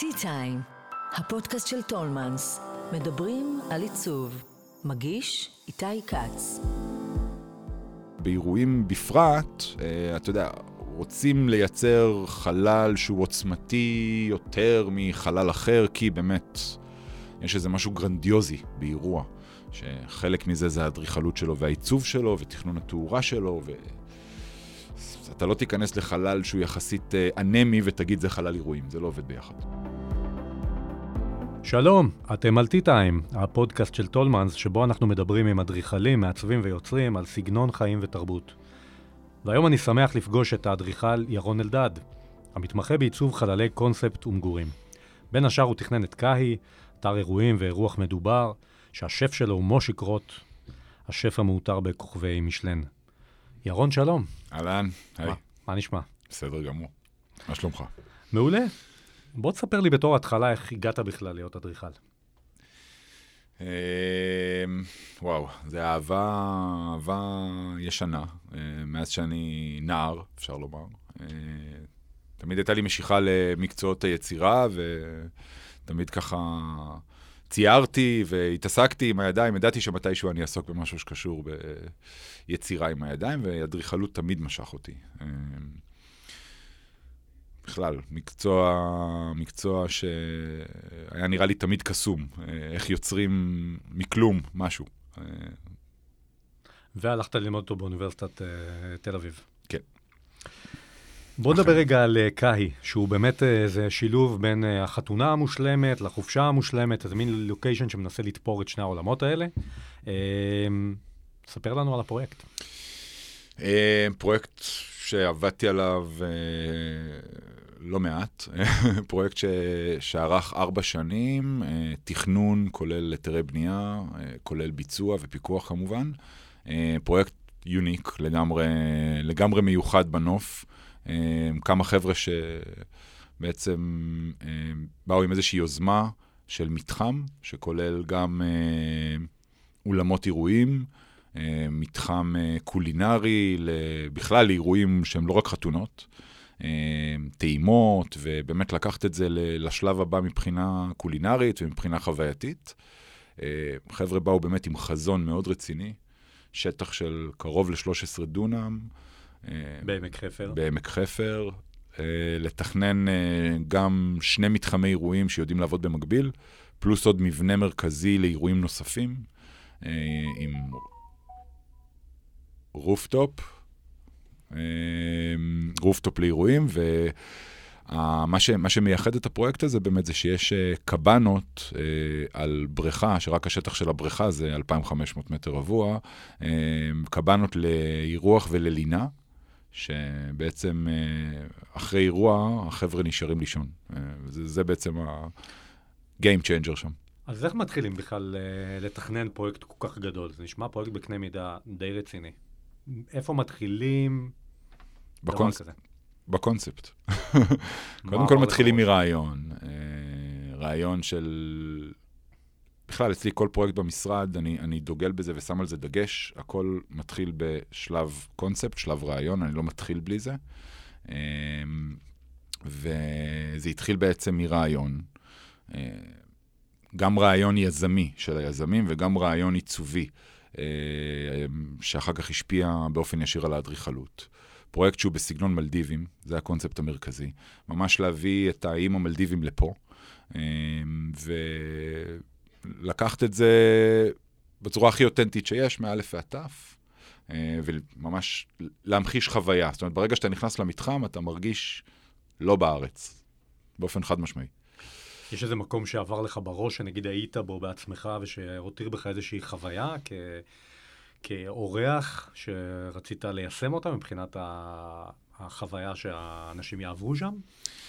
Tea Time, הפודקאסט של טולמנס. מדברים על עיצוב. מגיש איתי כץ. באירועים בפרט, אה, אתה יודע, רוצים לייצר חלל שהוא עוצמתי יותר מחלל אחר, כי באמת, יש איזה משהו גרנדיוזי באירוע, שחלק מזה זה האדריכלות שלו והעיצוב שלו ותכנון התאורה שלו, ו... אתה לא תיכנס לחלל שהוא יחסית אה, אנמי ותגיד זה חלל אירועים, זה לא עובד ביחד. שלום, אתם על T-Time, הפודקאסט של טולמנס, שבו אנחנו מדברים עם אדריכלים, מעצבים ויוצרים על סגנון חיים ותרבות. והיום אני שמח לפגוש את האדריכל ירון אלדד, המתמחה בעיצוב חללי קונספט ומגורים. בין השאר הוא תכנן את קהי, אתר אירועים ואירוח מדובר, שהשף שלו הוא מושיק רוט, השף המעוטר בכוכבי משלן. ירון, שלום. אהלן, היי. מה, מה נשמע? בסדר גמור. מה שלומך? מעולה. בוא תספר לי בתור התחלה איך הגעת בכלל להיות אדריכל. אמ, וואו, זה אהבה, אהבה ישנה, אה, מאז שאני נער, אפשר לומר. אה, תמיד הייתה לי משיכה למקצועות היצירה, ותמיד ככה ציירתי והתעסקתי עם הידיים, ידעתי שמתישהו אני אעסוק במשהו שקשור ביצירה עם הידיים, ואדריכלות תמיד משך אותי. בכלל, מקצוע, מקצוע שהיה נראה לי תמיד קסום, אה, איך יוצרים מכלום משהו. אה, והלכת ללמוד אותו באוניברסיטת uh, תל אביב. כן. בוא נדבר רגע על קהי, שהוא באמת איזה שילוב בין החתונה המושלמת לחופשה המושלמת, איזה מין לוקיישן שמנסה לתפור את שני העולמות האלה. ספר לנו על הפרויקט. פרויקט שעבדתי עליו לא מעט, פרויקט ש... שארך ארבע שנים, uh, תכנון כולל היתרי בנייה, uh, כולל ביצוע ופיקוח כמובן. Uh, פרויקט יוניק, לגמרי, לגמרי מיוחד בנוף. כמה חבר'ה שבעצם באו עם איזושהי יוזמה של מתחם, שכולל גם אולמות אירועים, אה, מתחם אה, קולינרי, בכלל לאירועים שהם לא רק חתונות, אה, טעימות, ובאמת לקחת את זה לשלב הבא מבחינה קולינרית ומבחינה חווייתית. חבר'ה באו באמת עם חזון מאוד רציני, שטח של קרוב ל-13 דונם. בעמק חפר. בעמק חפר. לתכנן גם שני מתחמי אירועים שיודעים לעבוד במקביל, פלוס עוד מבנה מרכזי לאירועים נוספים, עם rooftop, אמ, rooftop לאירועים, ומה ש, שמייחד את הפרויקט הזה באמת זה שיש אה, קבנות אה, על בריכה, שרק השטח של הבריכה זה 2,500 מטר רבוע, קבנות לאירוח וללינה. שבעצם אה, אחרי אירוע החבר'ה נשארים לישון. זה, זה בעצם ה-game changer שם. אז איך מתחילים בכלל לתכנן פרויקט כל כך גדול? זה נשמע פרויקט בקנה מידה די רציני. איפה מתחילים בקונס... בקונספט. קודם כל מתחילים מרעיון. אה, רעיון של... בכלל, אצלי כל פרויקט במשרד, אני, אני דוגל בזה ושם על זה דגש. הכל מתחיל בשלב קונספט, שלב רעיון, אני לא מתחיל בלי זה. אה, וזה התחיל בעצם מרעיון. אה, גם רעיון יזמי של היזמים וגם רעיון עיצובי. שאחר כך השפיע באופן ישיר על האדריכלות. פרויקט שהוא בסגנון מלדיבים, זה הקונספט המרכזי. ממש להביא את האיים המלדיבים לפה, אה, ולקחת את זה בצורה הכי אותנטית שיש, מאלף ועד תף, אה, וממש להמחיש חוויה. זאת אומרת, ברגע שאתה נכנס למתחם, אתה מרגיש לא בארץ, באופן חד משמעי. יש איזה מקום שעבר לך בראש, שנגיד היית בו בעצמך, ושהותיר בך איזושהי חוויה כ... כאורח שרצית ליישם אותה מבחינת החוויה שהאנשים יעברו שם?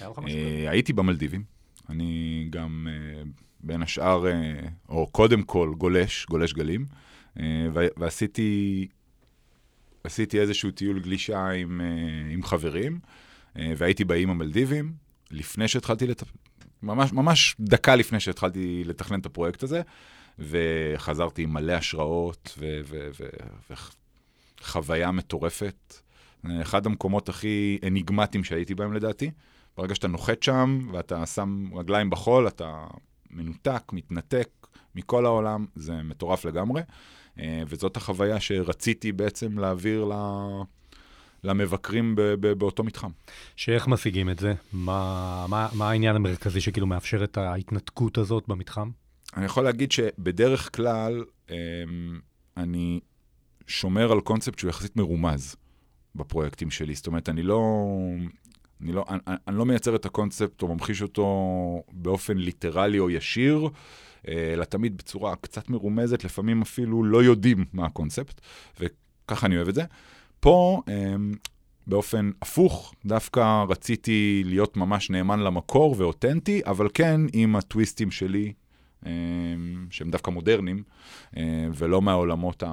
אה, הייתי במלדיבים. אני גם אה, בין השאר, אה, או קודם כל, גולש, גולש גלים, ועשיתי עשיתי איזשהו טיול גלישה עם, עם חברים, והייתי באיים המלדיבים, לפני שהתחלתי לטפל, ממש, ממש דקה לפני שהתחלתי לתכנן את הפרויקט הזה, וחזרתי עם מלא השראות וחוויה מטורפת. אחד המקומות הכי אניגמטיים שהייתי בהם לדעתי, ברגע שאתה נוחת שם ואתה שם רגליים בחול, אתה מנותק, מתנתק מכל העולם, זה מטורף לגמרי. אה, וזאת החוויה שרציתי בעצם להעביר ל... למבקרים ב- ב- באותו מתחם. שאיך משיגים את זה? מה, מה, מה העניין המרכזי שכאילו מאפשר את ההתנתקות הזאת במתחם? אני יכול להגיד שבדרך כלל אמ, אני שומר על קונספט שהוא יחסית מרומז בפרויקטים שלי. זאת אומרת, אני לא, אני לא, אני, אני לא מייצר את הקונספט או ממחיש אותו באופן ליטרלי או ישיר, אלא תמיד בצורה קצת מרומזת, לפעמים אפילו לא יודעים מה הקונספט, וככה אני אוהב את זה. פה, אמ, באופן הפוך, דווקא רציתי להיות ממש נאמן למקור ואותנטי, אבל כן עם הטוויסטים שלי, שהם דווקא מודרניים, אה, ולא מהעולמות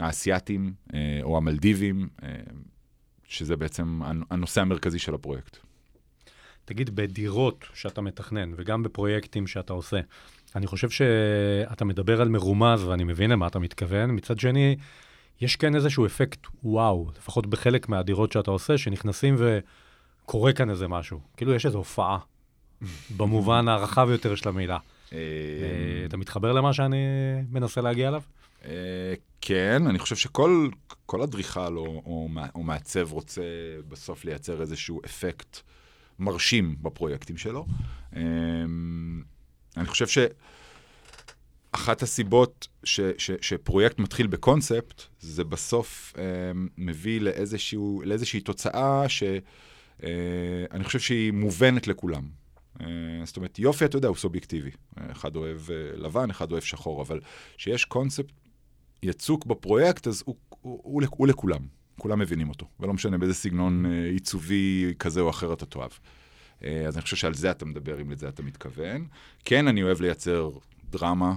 האסייתיים אה, או המלדיביים, אה, שזה בעצם הנושא המרכזי של הפרויקט. תגיד, בדירות שאתה מתכנן, וגם בפרויקטים שאתה עושה, אני חושב שאתה מדבר על מרומז, ואני מבין למה אתה מתכוון. מצד שני, יש כן איזשהו אפקט וואו, לפחות בחלק מהדירות שאתה עושה, שנכנסים וקורה כאן איזה משהו. כאילו יש איזו הופעה, במובן הרחב יותר של המילה. אה, אתה מתחבר למה שאני מנסה להגיע אליו? אה, כן, אני חושב שכל אדריכל או, או, או מעצב רוצה בסוף לייצר איזשהו אפקט מרשים בפרויקטים שלו. אה, אני חושב ש... אחת הסיבות ש, ש, שפרויקט מתחיל בקונספט, זה בסוף אה, מביא לאיזשהו, לאיזושהי תוצאה שאני אה, חושב שהיא מובנת לכולם. אה, זאת אומרת, יופי, אתה יודע, הוא סובייקטיבי. אחד אוהב אה, לבן, אחד אוהב שחור, אבל כשיש קונספט יצוק בפרויקט, אז הוא, הוא, הוא, הוא, הוא לכולם. כולם מבינים אותו, ולא משנה באיזה סגנון אה, עיצובי כזה או אחר אתה תאהב. אה, אז אני חושב שעל זה אתה מדבר, אם לזה אתה מתכוון. כן, אני אוהב לייצר דרמה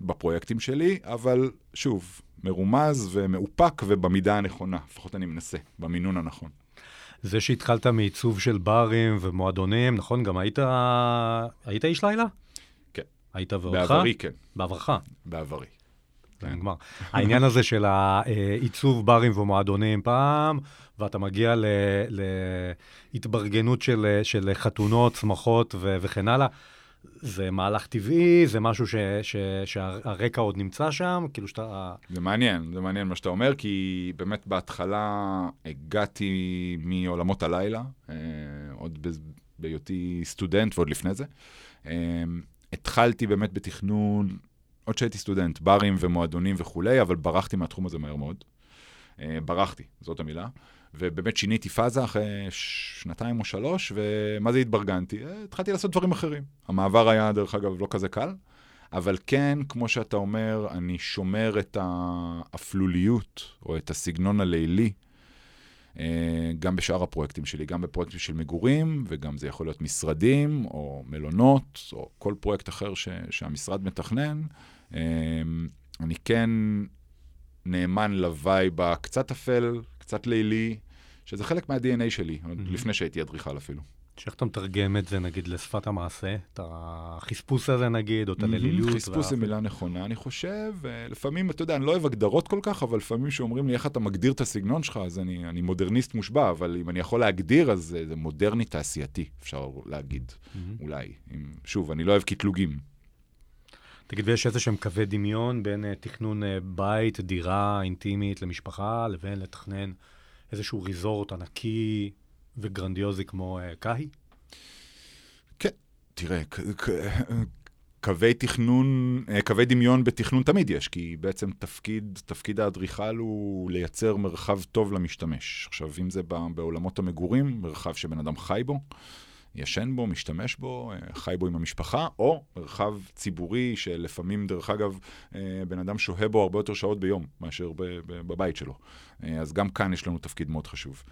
בפרויקטים שלי, אבל שוב, מרומז ומאופק ובמידה הנכונה, לפחות אני מנסה, במינון הנכון. זה שהתחלת מעיצוב של ברים ומועדונים, נכון? גם היית, היית איש לילה? כן. היית ואותך? בעברי, כן. בעברך? בעברי. זה נגמר. העניין הזה של העיצוב ברים ומועדונים פעם, ואתה מגיע להתברגנות של, של חתונות, שמחות ו- וכן הלאה. זה מהלך טבעי, זה משהו ש, ש, שהרקע עוד נמצא שם, כאילו שאתה... זה מעניין, זה מעניין מה שאתה אומר, כי באמת בהתחלה הגעתי מעולמות הלילה, אה, עוד בהיותי סטודנט ועוד לפני זה. אה, התחלתי באמת בתכנון, עוד שהייתי סטודנט, ברים ומועדונים וכולי, אבל ברחתי מהתחום הזה מהר מאוד. אה, ברחתי, זאת המילה. ובאמת שיניתי פאזה אחרי שנתיים או שלוש, ומה זה התברגנתי? אה, התחלתי לעשות דברים אחרים. המעבר היה, דרך אגב, לא כזה קל, אבל כן, כמו שאתה אומר, אני שומר את האפלוליות, או את הסגנון הלילי, אה, גם בשאר הפרויקטים שלי, גם בפרויקטים של מגורים, וגם זה יכול להיות משרדים, או מלונות, או כל פרויקט אחר ש, שהמשרד מתכנן. אה, אני כן נאמן ל vibe הקצת אפל, קצת לילי, שזה חלק מה-DNA שלי, mm-hmm. לפני שהייתי אדריכל אפילו. שאיך אתה מתרגם את זה, נגיד, לשפת המעשה? את החספוס הזה, נגיד, או את הליליות? חספוס זה מילה נכונה, אני חושב. אה, לפעמים, אתה יודע, אני לא אוהב הגדרות כל כך, אבל לפעמים כשאומרים לי איך אתה מגדיר את הסגנון שלך, אז אני, אני מודרניסט מושבע, אבל אם אני יכול להגדיר, אז זה, זה מודרני תעשייתי, אפשר להגיד, mm-hmm. אולי. אם, שוב, אני לא אוהב קטלוגים. תגיד, ויש איזה שהם קווי דמיון בין uh, תכנון uh, בית, דירה אינטימית למשפחה, לבין לתכנן איזשהו ריזורט ענקי וגרנדיוזי כמו uh, קאהי? כן, תראה, קווי תכנון, קווי דמיון בתכנון תמיד יש, כי בעצם תפקיד, תפקיד האדריכל הוא לייצר מרחב טוב למשתמש. עכשיו, אם זה בעולמות המגורים, מרחב שבן אדם חי בו, ישן בו, משתמש בו, אה, חי בו עם המשפחה, או מרחב ציבורי שלפעמים, דרך אגב, אה, בן אדם שוהה בו הרבה יותר שעות ביום מאשר בבית שלו. אה, אז גם כאן יש לנו תפקיד מאוד חשוב.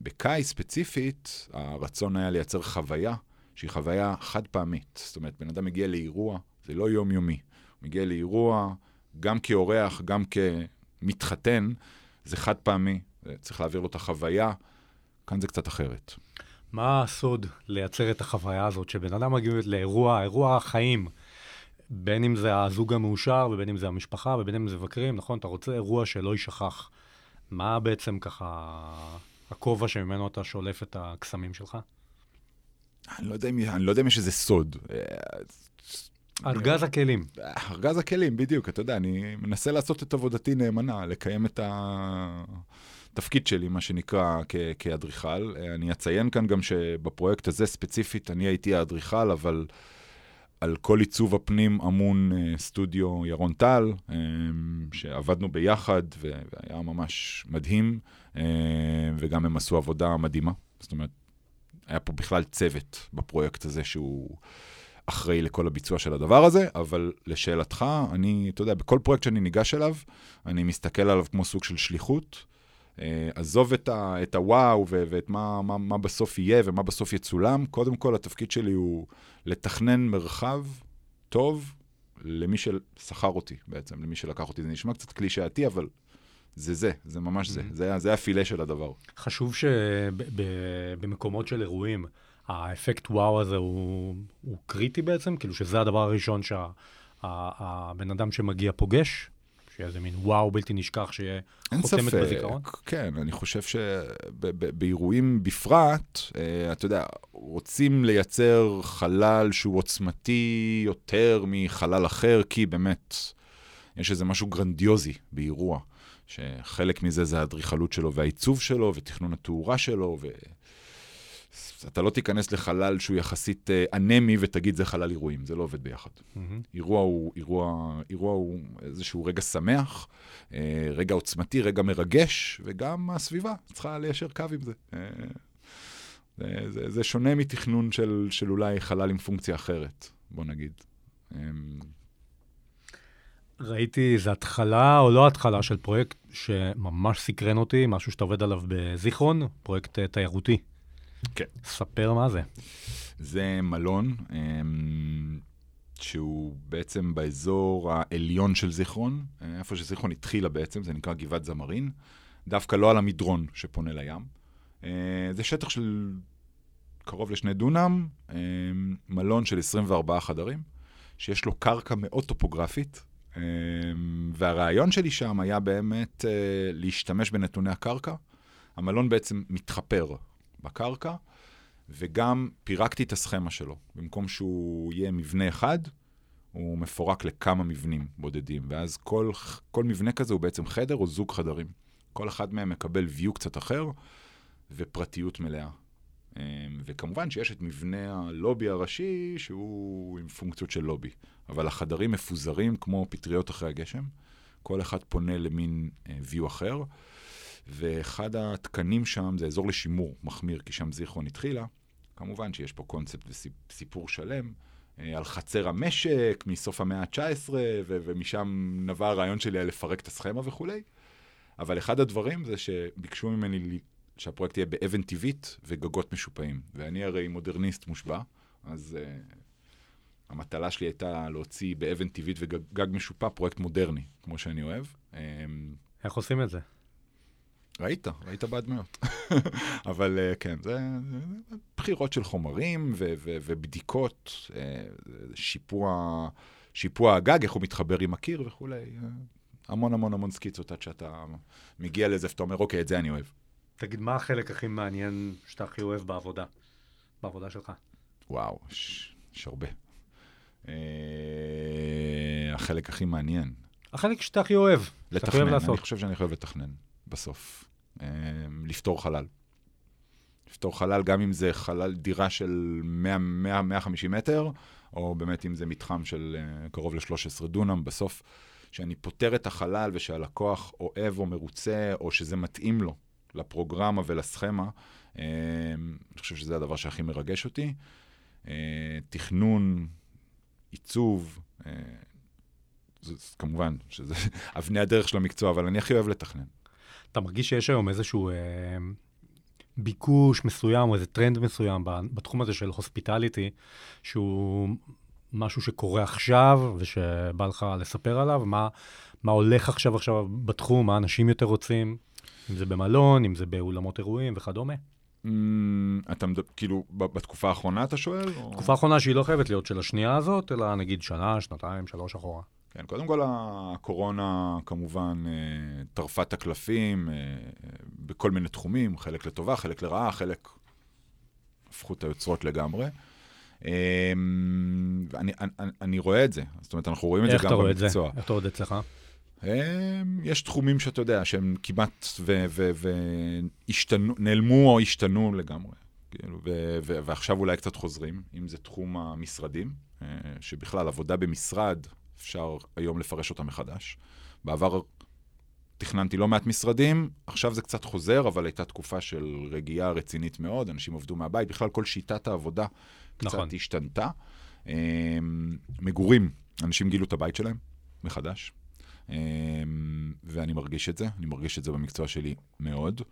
בקאי ספציפית, הרצון היה לייצר חוויה שהיא חוויה חד פעמית. זאת אומרת, בן אדם מגיע לאירוע, זה לא יומיומי. הוא מגיע לאירוע, גם כאורח, גם כמתחתן, זה חד פעמי, צריך להעביר לו את החוויה. כאן זה קצת אחרת. מה הסוד לייצר את החוויה הזאת, שבן אדם מגיע לאירוע, אירוע החיים, בין אם זה הזוג המאושר, ובין אם זה המשפחה, ובין אם זה מבקרים, נכון? אתה רוצה אירוע שלא יישכח. מה בעצם ככה הכובע שממנו אתה שולף את הקסמים שלך? אני לא יודע אם, אני לא יודע אם יש איזה סוד. ארגז הכלים. ארגז הכלים, בדיוק, אתה יודע, אני מנסה לעשות את עבודתי נאמנה, לקיים את התפקיד שלי, מה שנקרא, כ- כאדריכל. אני אציין כאן גם שבפרויקט הזה ספציפית אני הייתי האדריכל, אבל על כל עיצוב הפנים אמון אה, סטודיו ירון טל, אה, שעבדנו ביחד והיה ממש מדהים, אה, וגם הם עשו עבודה מדהימה. זאת אומרת, היה פה בכלל צוות בפרויקט הזה שהוא אחראי לכל הביצוע של הדבר הזה, אבל לשאלתך, אני, אתה יודע, בכל פרויקט שאני ניגש אליו, אני מסתכל עליו כמו סוג של שליחות. אה, עזוב את, ה, את הוואו ו- ואת מה, מה, מה בסוף יהיה ומה בסוף יצולם, קודם כל התפקיד שלי הוא לתכנן מרחב טוב למי ששכר אותי בעצם, למי שלקח אותי. זה נשמע קצת קלישאתי, אבל זה זה, זה ממש זה. זה, זה הפילה של הדבר. חשוב שבמקומות של אירועים, האפקט וואו הזה הוא, הוא קריטי בעצם? כאילו שזה הדבר הראשון שהבן אדם שמגיע פוגש? שיהיה איזה מין וואו בלתי נשכח, שיהיה חותמת ספק, בזיכרון? כן, אני חושב שבאירועים בפרט, אה, אתה יודע, רוצים לייצר חלל שהוא עוצמתי יותר מחלל אחר, כי באמת, יש איזה משהו גרנדיוזי באירוע, שחלק מזה זה האדריכלות שלו והעיצוב שלו ותכנון התאורה שלו, ו... אתה לא תיכנס לחלל שהוא יחסית אה, אנמי ותגיד זה חלל אירועים, זה לא עובד ביחד. מהמם. אירוע הוא, אירוע, אירוע הוא איזשהו רגע שמח, אה, רגע עוצמתי, רגע מרגש, וגם הסביבה צריכה ליישר קו עם זה. אה, זה, זה, זה שונה מתכנון של, של אולי חלל עם פונקציה אחרת, בוא נגיד. אה, ראיתי איזו התחלה או לא התחלה של פרויקט שממש סקרן אותי, משהו שאתה עובד עליו בזיכרון, פרויקט תיירותי. כן. ספר מה זה. זה מלון אה, שהוא בעצם באזור העליון של זיכרון, אה, איפה שזיכרון התחילה בעצם, זה נקרא גבעת זמרין, דווקא לא על המדרון שפונה לים. אה, זה שטח של קרוב לשני דונם, אה, מלון של 24 חדרים, שיש לו קרקע מאוד טופוגרפית, אה, והרעיון שלי שם היה באמת אה, להשתמש בנתוני הקרקע. המלון בעצם מתחפר בקרקע, וגם פירקתי את הסכמה שלו. במקום שהוא יהיה מבנה אחד, הוא מפורק לכמה מבנים בודדים, ואז כל, כל מבנה כזה הוא בעצם חדר או זוג חדרים. כל אחד מהם מקבל view קצת אחר ופרטיות מלאה. אמ, וכמובן שיש את מבנה הלובי הראשי, שהוא עם פונקציות של לובי. אבל החדרים מפוזרים כמו פטריות אחרי הגשם. כל אחד פונה למין אה, view אחר. ואחד התקנים שם זה אזור לשימור מחמיר, כי שם זיכרון התחילה. כמובן שיש פה קונספט וסיפור שלם אה, על חצר המשק מסוף המאה ה-19, ו- ומשם נבע הרעיון שלי לפרק את הסכמה וכולי. אבל אחד הדברים זה שביקשו ממני שהפרויקט יהיה באבן טבעית וגגות משופעים. ואני הרי מודרניסט מושבע, אז uh, המטלה שלי הייתה להוציא באבן טבעית וגג משופע פרויקט מודרני, כמו שאני אוהב. Um, איך עושים את זה? ראית, ראית בהדמיות. אבל uh, כן, זה בחירות של חומרים ו- ו- ובדיקות, uh, שיפוע, שיפוע הגג, איך הוא מתחבר עם הקיר וכולי. המון המון המון סקיצות עד שאתה מגיע לזה ואתה אומר, אוקיי, את זה אני אוהב. תגיד, מה החלק הכי מעניין שאתה הכי אוהב בעבודה? בעבודה שלך. וואו, יש, הרבה. Uh, החלק הכי מעניין. החלק שאתה הכי אוהב. שאתה אוהב לתכנן, לעשות. אני חושב שאני חייב לתכנן בסוף. אה, לפתור חלל. לפתור חלל, גם אם זה חלל דירה של 100-150 מטר, או באמת אם זה מתחם של אה, קרוב ל-13 דונם, בסוף, שאני פותר את החלל ושהלקוח אוהב או מרוצה, או שזה מתאים לו, לפרוגרמה ולסכמה, אה, אני חושב שזה הדבר שהכי מרגש אותי. אה, תכנון, עיצוב, אה, זה, כמובן, שזה אבני הדרך של המקצוע, אבל אני הכי אוהב לתכנן. אתה מרגיש שיש היום איזשהו אה, ביקוש מסוים, או איזה טרנד מסוים בתחום הזה של הוספיטליטי, שהוא משהו שקורה עכשיו, ושבא לך לספר עליו? מה, מה הולך עכשיו עכשיו בתחום? מה אנשים יותר רוצים? אם זה במלון, אם זה באולמות אירועים וכדומה. Mm, אתה מדבר, כאילו, בתקופה האחרונה אתה שואל? או- תקופה אחרונה שהיא לא חייבת להיות של השנייה הזאת, אלא נגיד שנה, שנתיים, שלוש אחורה. כן, קודם כל הקורונה כמובן אה, טרפה את הקלפים אה, בכל מיני תחומים, חלק לטובה, חלק לרעה, חלק הפכו את היוצרות לגמרי. אה, אני, אני, אני רואה את זה, זאת אומרת, אנחנו רואים את זה גם במקצוע. איך אתה רואה את זה? איך אתה רואה את זה אצלך? יש תחומים שאתה יודע, שהם כמעט והשתנו, נעלמו או השתנו לגמרי. כאילו, ו- ו- ועכשיו אולי קצת חוזרים, אם זה תחום המשרדים, שבכלל עבודה במשרד, אפשר היום לפרש אותה מחדש. בעבר תכננתי לא מעט משרדים, עכשיו זה קצת חוזר, אבל הייתה תקופה של רגיעה רצינית מאוד, אנשים עבדו מהבית, בכלל כל שיטת העבודה קצת נכון. השתנתה. אמ, מגורים, אנשים גילו את הבית שלהם מחדש, אמ, ואני מרגיש את זה, אני מרגיש את זה במקצוע שלי מאוד.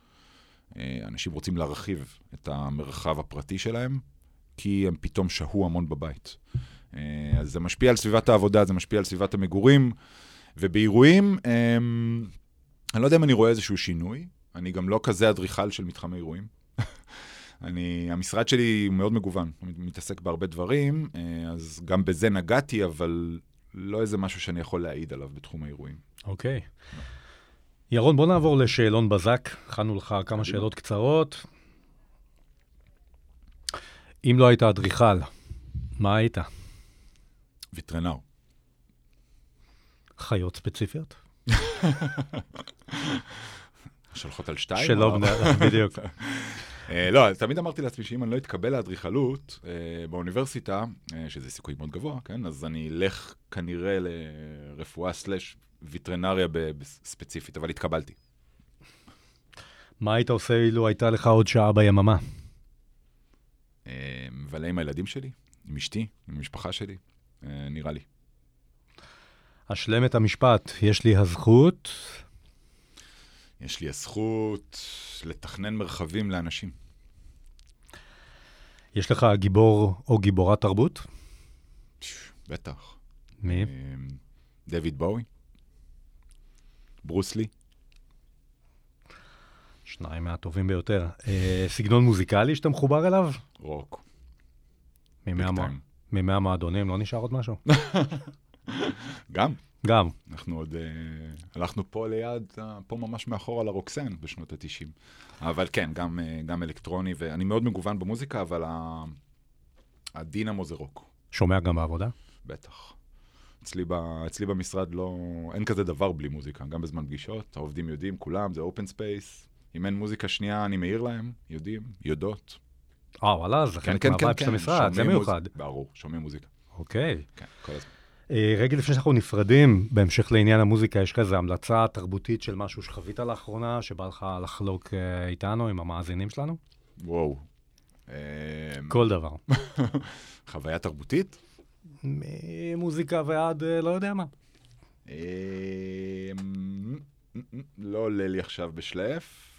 אה, אנשים רוצים להרחיב את המרחב הפרטי שלהם, כי הם פתאום שהו המון בבית. אה, אז זה משפיע על סביבת העבודה, זה משפיע על סביבת המגורים, ובאירועים, אמ, אני לא יודע אם אני רואה איזשהו שינוי, אני גם לא כזה אדריכל של מתחמי אירועים. אני, המשרד שלי מאוד מגוון, הוא מתעסק בהרבה דברים, אה, אז גם בזה נגעתי, אבל לא איזה משהו שאני יכול להעיד עליו בתחום האירועים. אוקיי. Okay. ירון, בוא נעבור לשאלון בזק. הכנו לך כמה שאלות קצרות. אם לא היית אדריכל, מה היית? ויטרנר. חיות ספציפיות? שולחות על שתיים? שלא בני אדם, בדיוק. אה, לא, תמיד אמרתי לעצמי שאם אני לא אתקבל לאדריכלות אה, באוניברסיטה, אה, שזה סיכוי מאוד גבוה, כן? אז אני אלך כנראה לרפואה סלאש ויטרנריה ספציפית, אבל התקבלתי. מה היית עושה אילו הייתה לך עוד שעה ביממה? מבלה עם הילדים שלי, עם אשתי, עם המשפחה שלי. אה, נראה לי. אשלם את המשפט, יש לי הזכות... יש לי הזכות לתכנן מרחבים לאנשים. יש לך גיבור או גיבורת תרבות? בטח. מי? אה, דויד בואי, ברוס לי. שניים מהטובים ביותר. אה, סגנון מוזיקלי שאתה מחובר אליו? רוק. ממי המון. מימי המועדונים, לא נשאר עוד משהו? גם. גם. אנחנו עוד... uh, הלכנו פה ליד, uh, פה ממש מאחור על הרוקסן בשנות ה-90. אבל כן, גם, uh, גם אלקטרוני, ואני מאוד מגוון במוזיקה, אבל ה... הדינמו זה רוק. שומע גם בעבודה? בטח. אצלי, ב, אצלי במשרד לא... אין כזה דבר בלי מוזיקה, גם בזמן פגישות, העובדים יודעים, כולם, זה open space. אם אין מוזיקה שנייה, אני מעיר להם, יודעים, יודעות. אה, וואלה, זה חלק מהווייב של המשרד, זה מיוחד. ברור, שומעים מוזיקה. אוקיי. כן, כל הזמן. אה, רגע לפני שאנחנו נפרדים, בהמשך לעניין המוזיקה, יש לך איזו המלצה תרבותית של משהו שחווית לאחרונה, שבא לך לחלוק אה, איתנו, עם המאזינים שלנו? וואו. כל דבר. חוויה תרבותית? מוזיקה ועד לא יודע מה. לא עולה לי עכשיו בשלף.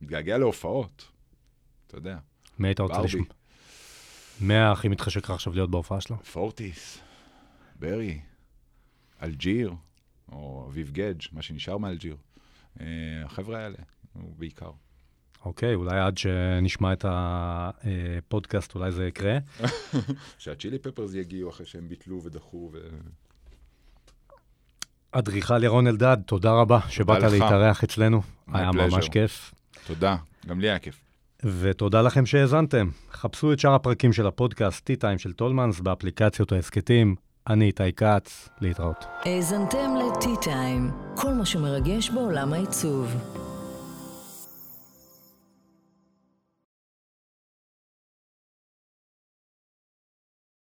מתגעגע להופעות. אתה יודע. מי היית רוצה לשמוע? מי הכי מתחשק לך עכשיו להיות בהופעה שלו? פורטיס, ברי, אלג'יר, או אביב גדג', מה שנשאר מאלג'יר. אה, החבר'ה האלה, בעיקר. אוקיי, אולי עד שנשמע את הפודקאסט, אולי זה יקרה. שהצ'ילי פפרס יגיעו אחרי שהם ביטלו ודחו. ו... אדריכל ירון אלדד, תודה רבה שבאת להתארח אצלנו. היה ממש כיף. תודה, גם לי היה כיף. ותודה לכם שהאזנתם. חפשו את שאר הפרקים של הפודקאסט T-Time של טולמנס באפליקציות ההסכתים. אני איתי כץ, להתראות. האזנתם ל-T-Time, כל מה שמרגש בעולם העיצוב.